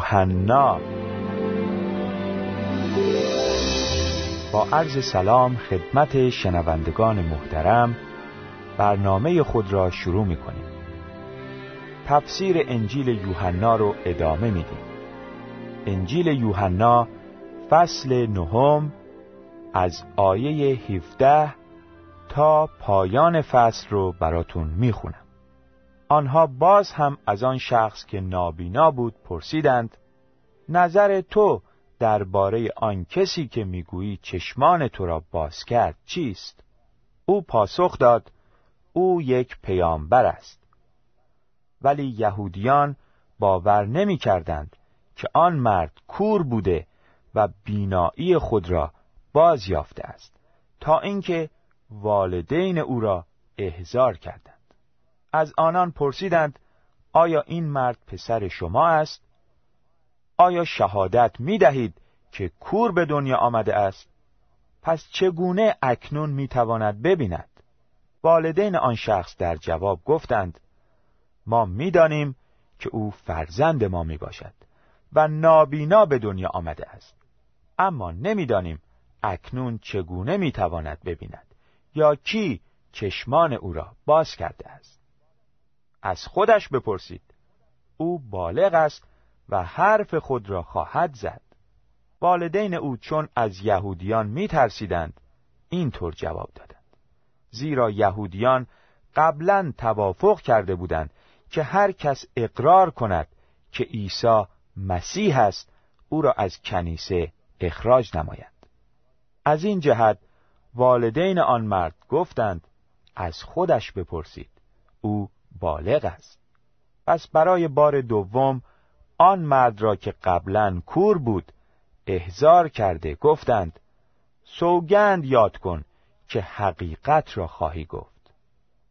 یوحنا. با عرض سلام خدمت شنوندگان محترم برنامه خود را شروع می کنیم تفسیر انجیل یوحنا رو ادامه میدیم. انجیل یوحنا فصل نهم از آیه 17 تا پایان فصل رو براتون می‌خونم. آنها باز هم از آن شخص که نابینا بود پرسیدند نظر تو درباره آن کسی که می‌گویی چشمان تو را باز کرد چیست؟ او پاسخ داد او یک پیامبر است. ولی یهودیان باور نمی کردند که آن مرد کور بوده و بینایی خود را باز یافته است تا اینکه والدین او را احضار کردند. از آنان پرسیدند آیا این مرد پسر شما است؟ آیا شهادت می دهید که کور به دنیا آمده است؟ پس چگونه اکنون می تواند ببیند؟ والدین آن شخص در جواب گفتند ما می‌دانیم که او فرزند ما می باشد و نابینا به دنیا آمده است. اما نمی‌دانیم اکنون چگونه می‌تواند ببیند یا کی چشمان او را باز کرده است. از خودش بپرسید او بالغ است و حرف خود را خواهد زد. والدین او چون از یهودیان میترسیدند اینطور جواب دادند. زیرا یهودیان قبلا توافق کرده بودند که هر کس اقرار کند که عیسی مسیح است او را از کنیسه اخراج نماید. از این جهت والدین آن مرد گفتند از خودش بپرسید او بالغ است. پس برای بار دوم آن مرد را که قبلا کور بود احزار کرده گفتند سوگند یاد کن که حقیقت را خواهی گفت.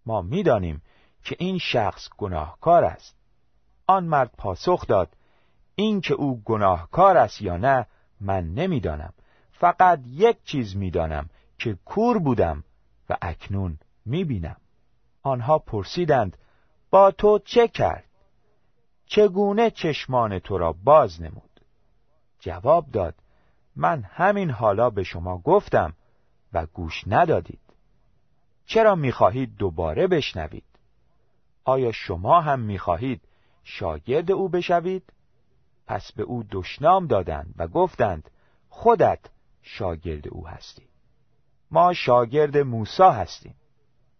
ما می‌دانیم که این شخص گناهکار است. آن مرد پاسخ داد این که او گناهکار است یا نه من نمی‌دانم. فقط یک چیز می‌دانم که کور بودم و اکنون می‌بینم. آنها پرسیدند با تو چه کرد؟ چگونه چشمان تو را باز نمود؟ جواب داد من همین حالا به شما گفتم و گوش ندادید. چرا می‌خواهید دوباره بشنوید؟ آیا شما هم می‌خواهید شاگرد او بشوید؟ پس به او دشنام دادند و گفتند خودت شاگرد او هستی. ما شاگرد موسی هستیم.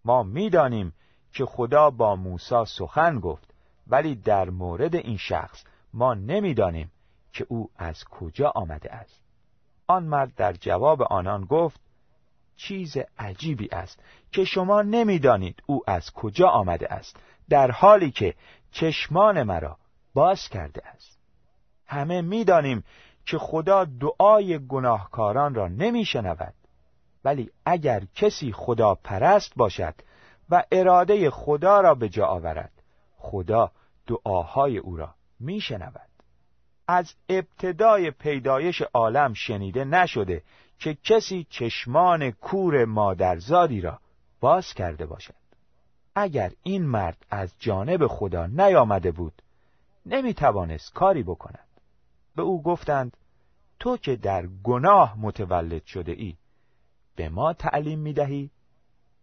ما می‌دانیم که خدا با موسی سخن گفت. ولی در مورد این شخص ما نمی‌دانیم که او از کجا آمده است. آن مرد در جواب آنان گفت چیز عجیبی است که شما نمی‌دانید او از کجا آمده است در حالی که چشمان مرا باز کرده است. همه می‌دانیم که خدا دعای گناهکاران را نمیشنود ولی اگر کسی خدا پرست باشد و اراده خدا را به جا آورد خدا دعاهای او را میشنود. از ابتدای پیدایش عالم شنیده نشده که کسی چشمان کور مادرزادی را باز کرده باشد. اگر این مرد از جانب خدا نیامده بود نمی توانست کاری بکند. به او گفتند تو که در گناه متولد شده ای به ما تعلیم می دهی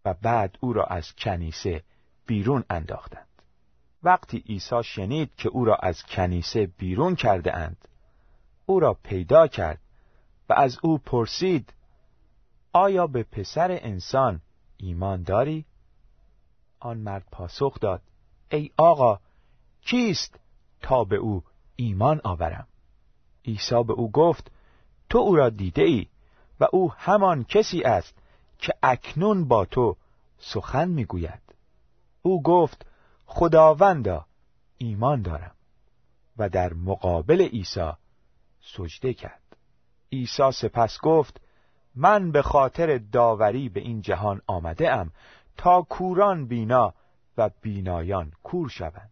و بعد او را از کنیسه بیرون انداختند. وقتی عیسی شنید که او را از کنیسه بیرون کرده اند او را پیدا کرد و از او پرسید آیا به پسر انسان ایمان داری؟ آن مرد پاسخ داد ای آقا کیست تا به او ایمان آورم عیسی به او گفت تو او را دیده ای و او همان کسی است که اکنون با تو سخن می‌گوید او گفت خداوندا ایمان دارم. و در مقابل عیسی سجده کرد. عیسی سپس گفت من به خاطر داوری به این جهان آمده ام تا کوران بینا و بینایان کور شوند.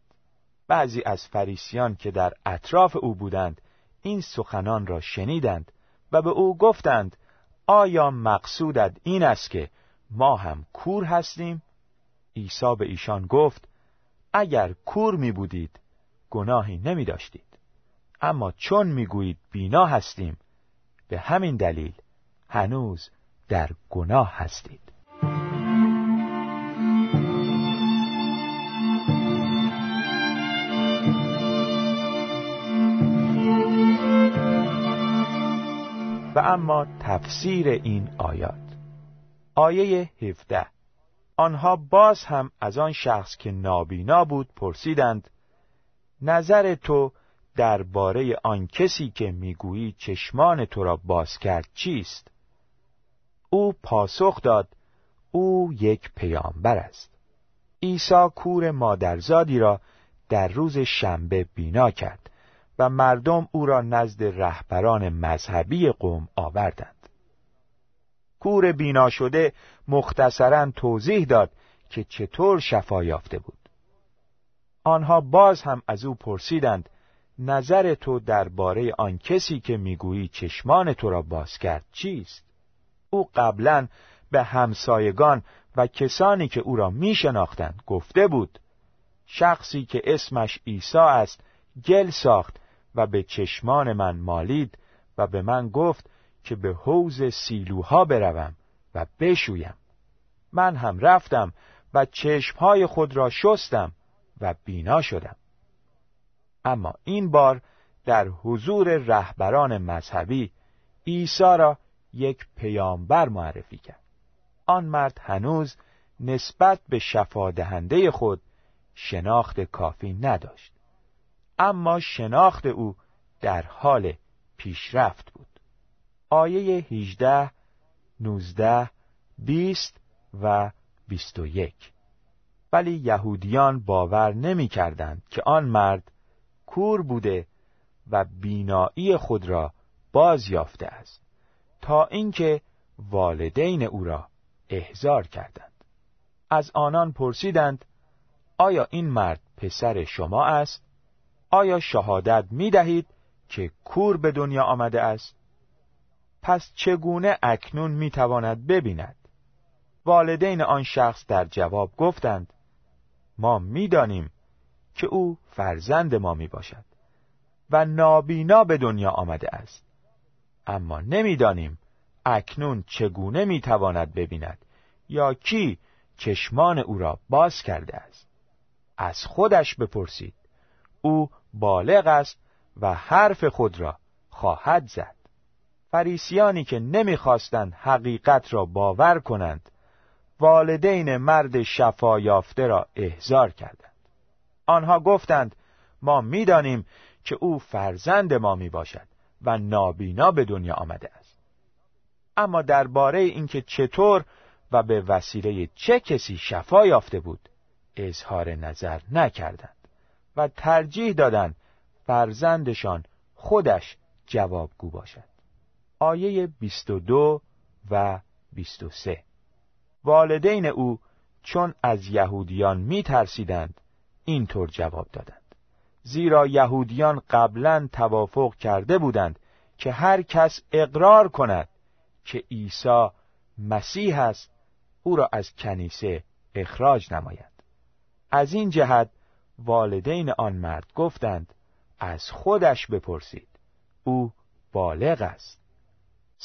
بعضی از فریسیان که در اطراف او بودند این سخنان را شنیدند و به او گفتند آیا مقصودت این است که ما هم کور هستیم؟ عیسی به ایشان گفت اگر کور می بودید گناهی نمی داشتید. اما چون می‌گویید بینا هستیم به همین دلیل هنوز در گناه هستید. و اما تفسیر این آیات. آیه 17 آنها باز هم از آن شخص که نابینا بود پرسیدند نظر تو درباره آن کسی که می‌گویی چشمان تو را باز کرد چیست؟ او پاسخ داد او یک پیامبر است. عیسی کور مادرزادی را در روز شنبه بینا کرد و مردم او را نزد رهبران مذهبی قوم آوردند. کور بینا شده مختصرا توضیح داد که چطور شفا یافته بود. آنها باز هم از او پرسیدند نظر تو درباره آن کسی که می‌گویی چشمان تو را باز کرد چیست؟ او قبلا به همسایگان و کسانی که او را می شناختند گفته بود شخصی که اسمش عیسی است گل ساخت و به چشمان من مالید و به من گفت که به حوز سیلوها بروم و بشویم. من هم رفتم و چشمهای خود را شستم و بینا شدم. اما این بار در حضور رهبران مذهبی عیسی را یک پیامبر معرفی کرد. آن مرد هنوز نسبت به شفادهنده خود شناخت کافی نداشت. اما شناخت او در حال پیشرفت بود. آیه 18 19 20 و 21 ولی یهودیان باور نمی کردند که آن مرد کور بوده و بینایی خود را باز یافته است تا اینکه والدین او را احضار کردند. از آنان پرسیدند آیا این مرد پسر شما است؟ آیا شهادت می دهید که کور به دنیا آمده است؟ پس چگونه اکنون می تواند ببیند؟ والدین آن شخص در جواب گفتند ما می‌دانیم که او فرزند ما می باشد و نابینا به دنیا آمده است. اما نمی‌دانیم اکنون چگونه می‌تواند ببیند یا کی چشمان او را باز کرده است. از خودش بپرسید. او بالغ است و حرف خود را خواهد زد. فریسیانی که نمی‌خواستند حقیقت را باور کنند والدین مرد شفا یافته را احضار کردند. آنها گفتند ما می‌دانیم که او فرزند ما می باشد و نابینا به دنیا آمده است. اما درباره اینکه چطور و به وسیله چه کسی شفا یافته بود اظهار نظر نکردند و ترجیح دادند فرزندشان خودش جوابگو باشد. آیه 22 و 23 والدین او چون از یهودیان می ترسیدند اینطور جواب دادند. زیرا یهودیان قبلا توافق کرده بودند که هر کس اقرار کند که عیسی مسیح است او را از کنیسه اخراج نماید. از این جهت والدین آن مرد گفتند از خودش بپرسید او بالغ است.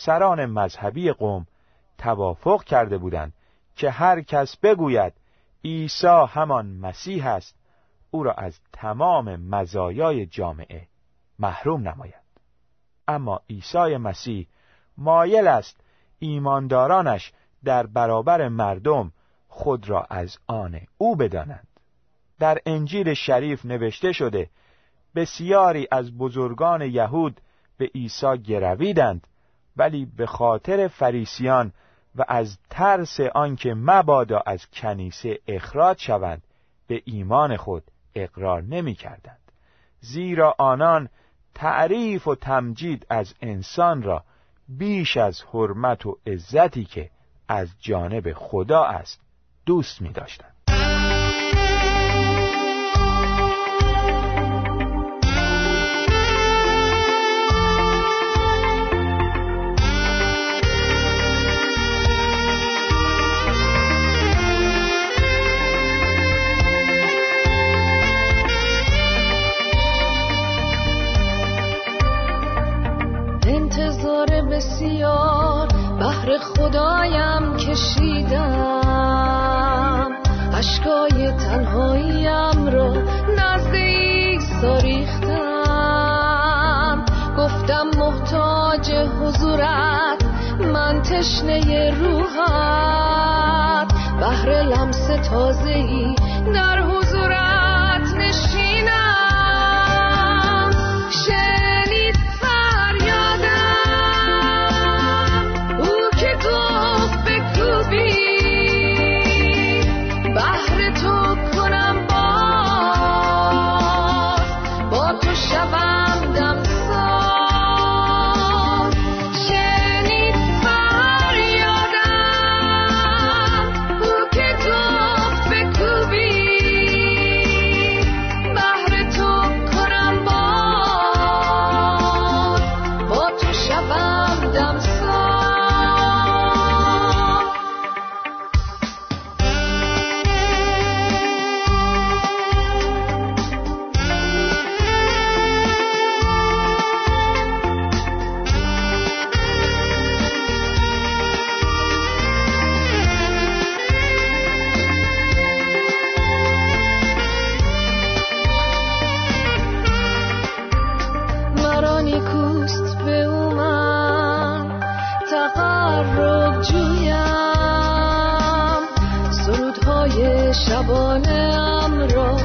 سران مذهبی قوم توافق کرده بودند که هر کس بگوید عیسی همان مسیح است او را از تمام مزایای جامعه محروم نماید. اما عیسی مسیح مایل است ایماندارانش در برابر مردم خود را از آن او بدانند. در انجیل شریف نوشته شده بسیاری از بزرگان یهود به عیسی گرویدند ولی به خاطر فریسیان و از ترس آنکه مبادا از کنیسه اخراج شوند به ایمان خود اقرار نمی کردند. زیرا آنان تعریف و تمجید از انسان را بیش از حرمت و عزتی که از جانب خدا است دوست می داشتند. بهر خدایم کشیدم. اشکای تنهاییم را نزد ایسا گفتم محتاج حضورت من تشنه روحت. بهر لمس تازهی در شبانه ام را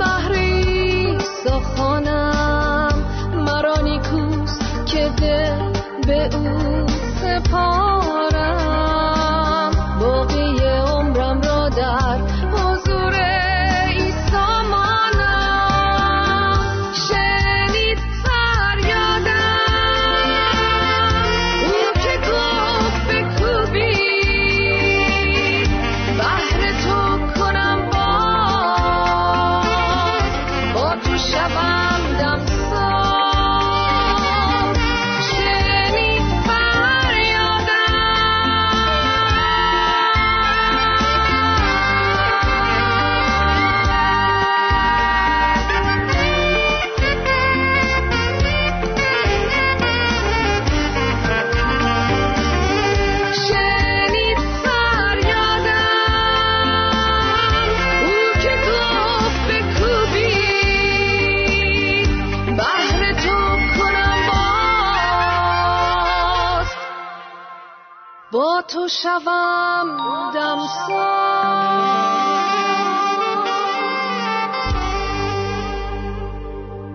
بحری سخانم مرا نیکوست که دل به او سپار.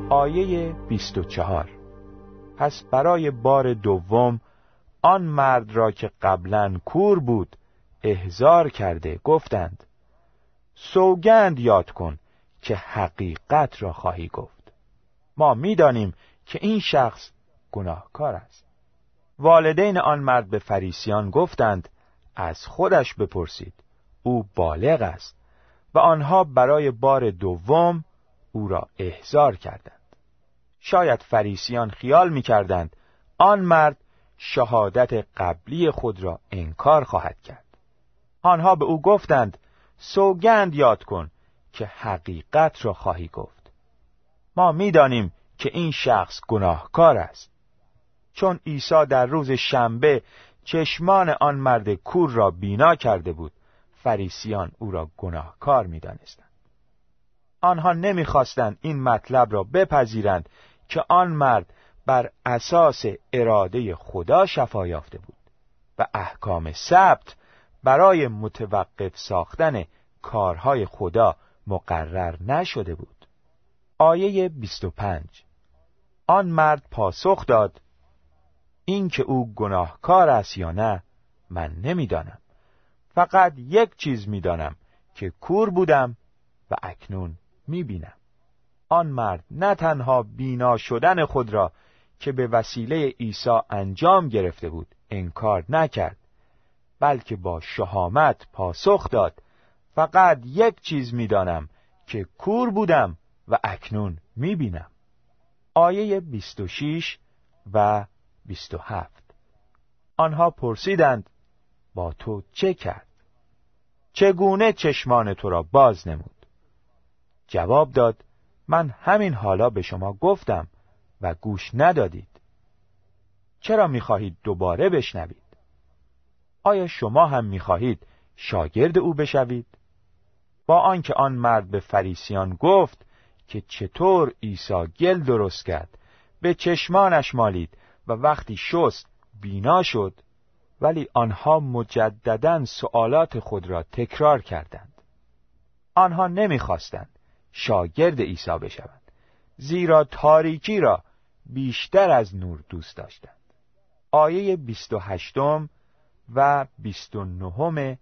آیه 24 پس برای بار دوم آن مرد را که قبلا کور بود احزار کرده گفتند سوگند یاد کن که حقیقت را خواهی گفت. ما می‌دانیم که این شخص گناهکار است. والدین آن مرد به فریسیان گفتند از خودش بپرسید او بالغ است و آنها برای بار دوم او را احضار کردند. شاید فریسیان خیال می‌کردند آن مرد شهادت قبلی خود را انکار خواهد کرد. آنها به او گفتند سوگند یاد کن که حقیقت را خواهی گفت. ما می‌دانیم که این شخص گناهکار است. چون عیسی در روز شنبه چشمان آن مرد کور را بینا کرده بود فریسیان او را گناهکار می‌دانستند. آنها نمی‌خواستند این مطلب را بپذیرند که آن مرد بر اساس اراده خدا شفا یافته بود و احکام ثبت برای متوقف ساختن کارهای خدا مقرر نشده بود. آیه 25 آن مرد پاسخ داد اینکه او گناهکار است یا نه من نمی‌دانم. فقط یک چیز می‌دانم که کور بودم و اکنون می‌بینم. آن مرد نه تنها بینا شدن خود را که به وسیله عیسی انجام گرفته بود انکار نکرد بلکه با شهامت پاسخ داد. فقط یک چیز می‌دانم که کور بودم و اکنون می‌بینم. آیه 26 و 27 آنها پرسیدند با تو چه کرد؟ چگونه چشمان تو را باز نمود؟ جواب داد من همین حالا به شما گفتم و گوش ندادید. چرا می‌خواهید دوباره بشنوید؟ آیا شما هم می‌خواهید شاگرد او بشوید؟ با آنکه آن مرد به فریسیان گفت که چطور عیسی گل درست کرد به چشمانش مالید و وقتی شست بینا شد. ولی آنها مجددا سوالات خود را تکرار کردند. آنها نمی‌خواستند شاگرد عیسی بشوند زیرا تاریکی را بیشتر از نور دوست داشتند. آیه 28 و 29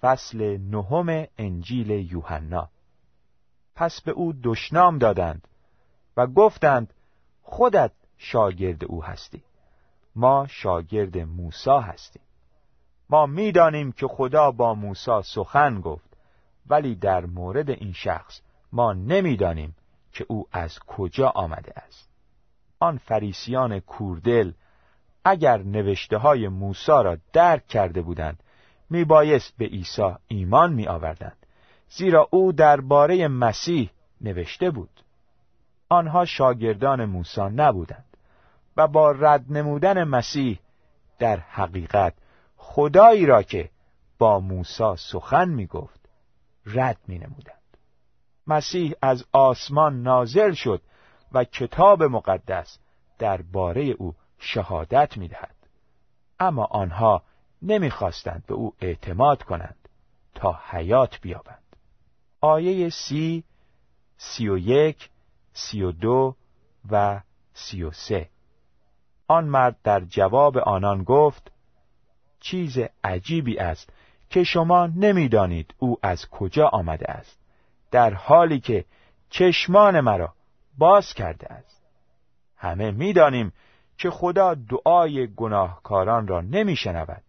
فصل نهم انجیل یوحنا. پس به او دشنام دادند و گفتند خودت شاگرد او هستی. ما شاگرد موسی هستیم. ما می‌دانیم که خدا با موسی سخن گفت ولی در مورد این شخص ما نمی‌دانیم که او از کجا آمده است. آن فریسیان کوردل اگر نوشته های موسی را درک کرده بودند میبایست به عیسی ایمان می آوردند زیرا او درباره مسیح نوشته بود. آنها شاگردان موسی نبودند. و با رد نمودن مسیح در حقیقت خدایی را که با موسی سخن می گفت رد می نمودند. مسیح از آسمان نازل شد و کتاب مقدس درباره او شهادت می دهد. اما آنها نمی‌خواستند به او اعتماد کنند تا حیات بیابند آیه سی سی و یک سی و دو و سی و سه آن مرد در جواب آنان گفت چیز عجیبی است که شما نمی‌دانید او از کجا آمده است در حالی که چشمان مرا باز کرده است. همه می‌دانیم که خدا دعای گناهکاران را نمیشنود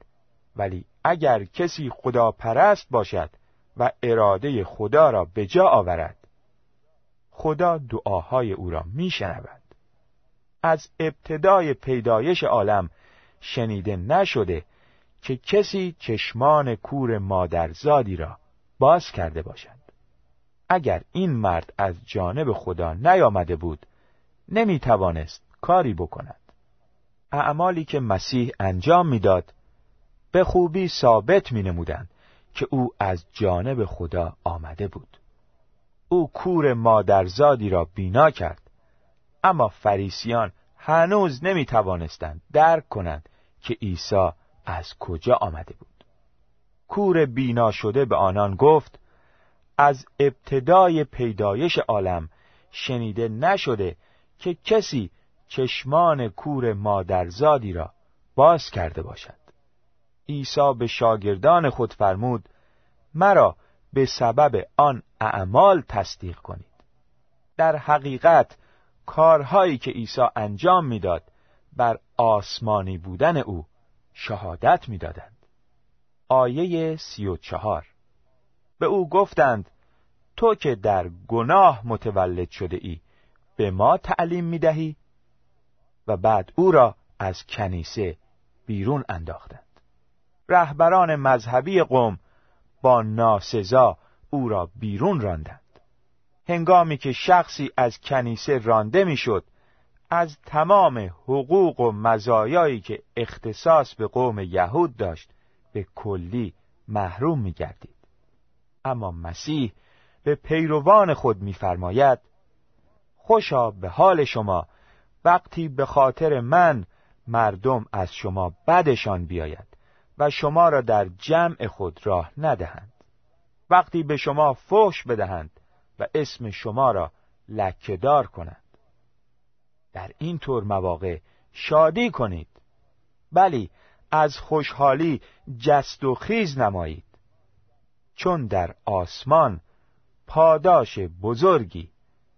ولی اگر کسی خدا پرست باشد و اراده خدا را به جا آورد خدا دعاهای او را میشنود. از ابتدای پیدایش عالم شنیده نشده که کسی چشمان کور مادرزادی را باز کرده باشد. اگر این مرد از جانب خدا نیامده بود نمی توانست کاری بکند. اعمالی که مسیح انجام می‌داد به خوبی ثابت می نمودن که او از جانب خدا آمده بود. او کور مادرزادی را بینا کرد. اما فریسیان هنوز نمی توانستند درک کنند که عیسی از کجا آمده بود. کور بینا شده به آنان گفت از ابتدای پیدایش عالم شنیده نشده که کسی چشمان کور مادرزادی را باز کرده باشد. عیسی به شاگردان خود فرمود مرا به سبب آن اعمال تصدیق کنید. در حقیقت کارهایی که عیسی انجام می‌داد بر آسمانی بودن او شهادت می‌دادند. آیه سی و چهار. به او گفتند تو که در گناه متولد شده ای به ما تعلیم می دهی و بعد او را از کنیسه بیرون انداختند. رهبران مذهبی قوم با ناسزا او را بیرون راندند. هنگامی که شخصی از کنیسه رانده می‌شد از تمام حقوق و مزایایی که اختصاص به قوم یهود داشت به کلی محروم می گردید. اما مسیح به پیروان خود میفرماید خوشا به حال شما وقتی به خاطر من مردم از شما بدشان بیاید و شما را در جمع خود راه ندهند وقتی به شما فحش بدهند و اسم شما را لکهدار کنند. در این طور مواقع شادی کنید. بلی از خوشحالی جست و خیز نمایید. چون در آسمان پاداش بزرگی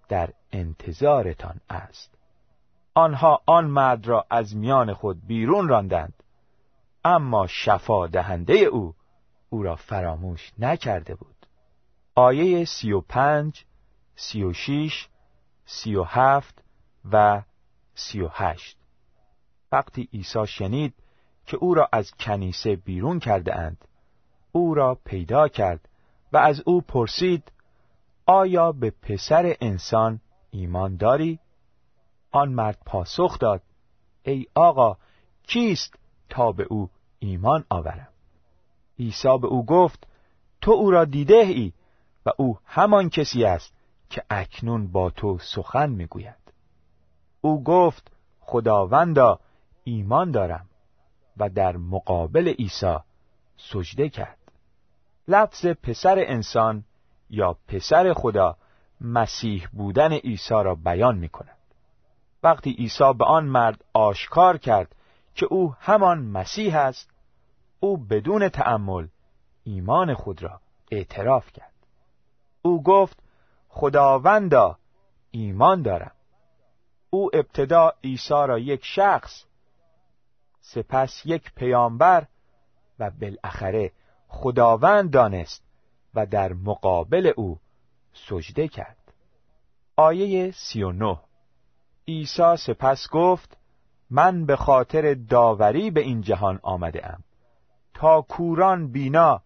در انتظارتان است. آنها آن مرد را از میان خود بیرون راندند. اما شفا دهنده او او را فراموش نکرده بود. آیه سی و پنج سی و شیش سی و هفت و سی و هشت. وقتی عیسی شنید که او را از کنیسه بیرون کرده اند او را پیدا کرد و از او پرسید آیا به پسر انسان ایمان داری؟ آن مرد پاسخ داد ای آقا کیست تا به او ایمان آورم؟ عیسی به او گفت تو او را دیده ای؟ و او همان کسی است که اکنون با تو سخن می‌گوید. او گفت خداوندا ایمان دارم. و در مقابل عیسی سجده کرد. لفظ پسر انسان یا پسر خدا مسیح بودن عیسی را بیان می کند. وقتی عیسی به آن مرد آشکار کرد که او همان مسیح است او بدون تأمل ایمان خود را اعتراف کرد. او گفت خداوندا ایمان دارم. او ابتدا عیسی را یک شخص سپس یک پیامبر و بالاخره خداوند دانست و در مقابل او سجده کرد. آیه سی و نه. عیسی سپس گفت من به خاطر داوری به این جهان آمده ام. تا کوران بینا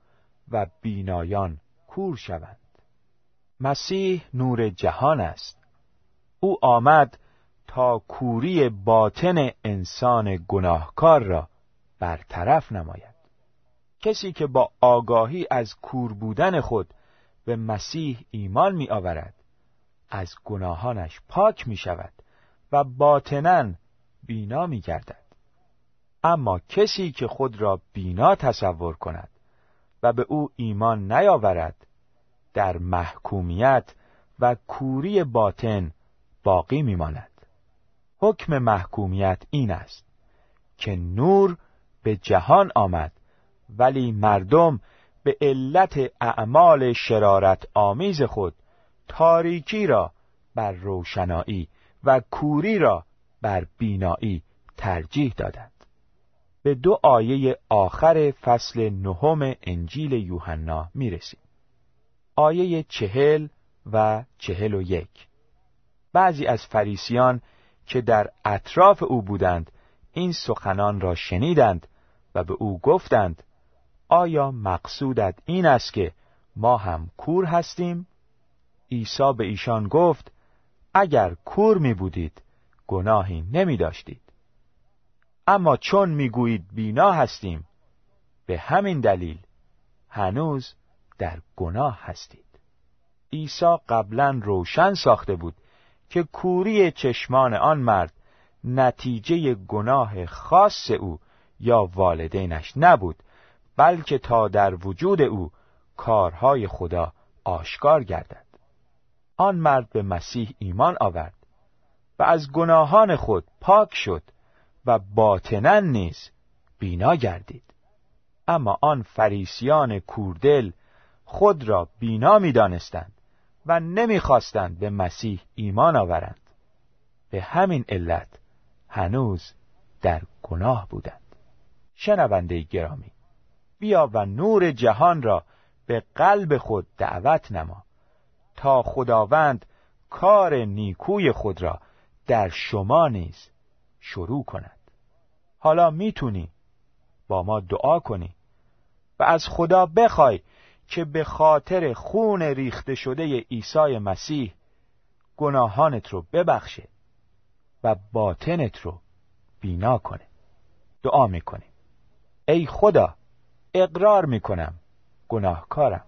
و بینایان کور شوند. مسیح نور جهان است. او آمد تا کوری باطن انسان گناهکار را برطرف نماید. کسی که با آگاهی از کور بودن خود به مسیح ایمان می آورد از گناهانش پاک می شود و باطنا بینا می گردد اما کسی که خود را بینا تصور کند و به او ایمان نیاورد در محکومیت و کوری باطن باقی میماند. حکم محکومیت این است که نور به جهان آمد ولی مردم به علت اعمال شرارت آمیز خود تاریکی را بر روشنایی و کوری را بر بینایی ترجیح دادند. به دو آیه آخر فصل نهم انجیل یوحنا می‌رسیم. آیه چهل و چهل و یک بعضی از فریسیان که در اطراف او بودند این سخنان را شنیدند و به او گفتند آیا مقصودت این است که ما هم کور هستیم؟ عیسی به ایشان گفت اگر کور می بودید گناهی نمی داشتید اما چون می گویید بینا هستیم به همین دلیل هنوز در گناه هستید. عیسی قبلا روشن ساخته بود که کوری چشمان آن مرد نتیجه گناه خاص او یا والدینش نبود بلکه تا در وجود او کارهای خدا آشکار گردد. آن مرد به مسیح ایمان آورد و از گناهان خود پاک شد و باطنا نیز بینا گردید. اما آن فریسیان کوردل خود را بینا می‌دانستند و نمی‌خواستند به مسیح ایمان آورند. به همین علت هنوز در گناه بودند. شنونده گرامی بیا و نور جهان را به قلب خود دعوت نما تا خداوند کار نیکوی خود را در شما نیز شروع کند. حالا می‌تونی با ما دعا کنی و از خدا بخوای که به خاطر خون ریخته شده عیسی مسیح گناهانت رو ببخشه و باطنت رو بینا کنه. دعا می‌کنیم. ای خدا اقرار می‌کنم. گناهکارم.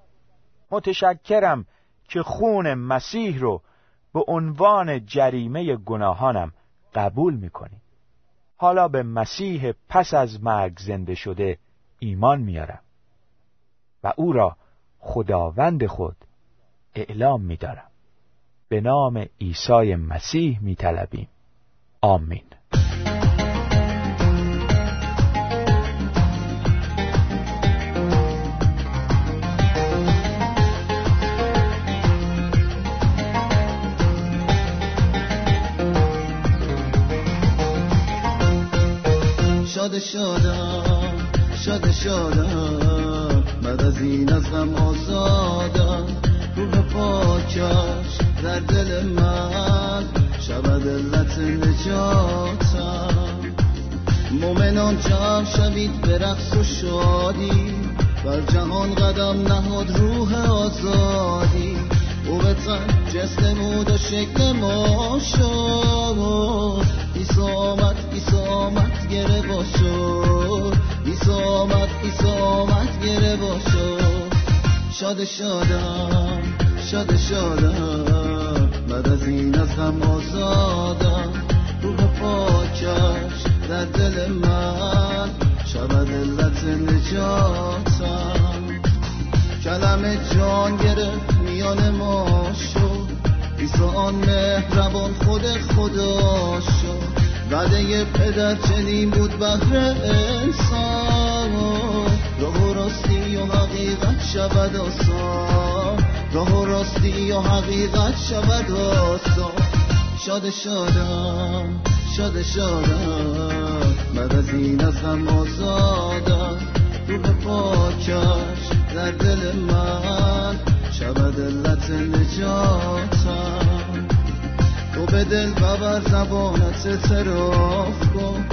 متشکرم که خون مسیح رو به عنوان جریمه گناهانم قبول می‌کنی. حالا به مسیح پس از مرگ زنده شده ایمان میارم و او را خداوند خود اعلام میدارم. به نام عیسی مسیح میطلبیم. آمین. شاد شادم شاد شادم بعد از این از غم رقص و شادی بر جهان قدم نهاد روح آزادی. او به تن جسم و شکل ما شد. ایسا آمد ایسا آمد گره باشد ایسا آمد ایسا آمد گره شاد شادم شاد شادم. بعد از این از غم آزادم. روح پاکش در دل من. شود علت نجاتم. کلم جان گرفت میان ما شد. ایسا آن مهربان خود خدا شد. وعده پدر چنین بود بهر انسان. راه و راستی و حقیقت شود آسان. راه و راستی و حقیقت شود آسان. شاد شادم شاد شادم. بعد از این از غم آزادم. روح پاکش در دل من. شود علت نجاتم. تو به دل ببر زبانت اعتراف کن.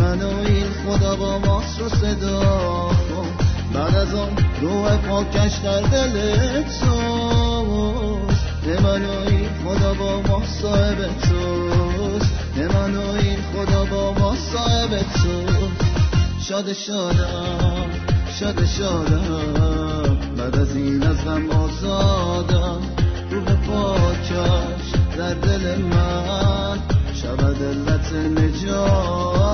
من و این خدا با ماست رو صدا کن. بعد از آن روح پاکش در دل توست من و این خدا با ما صاحب توست من و این خدا با ما صاحب توست شاد شادم شاد شادم. بعد از این از غم آزادم. روح پاکش در دل من. شود علت نجاتم.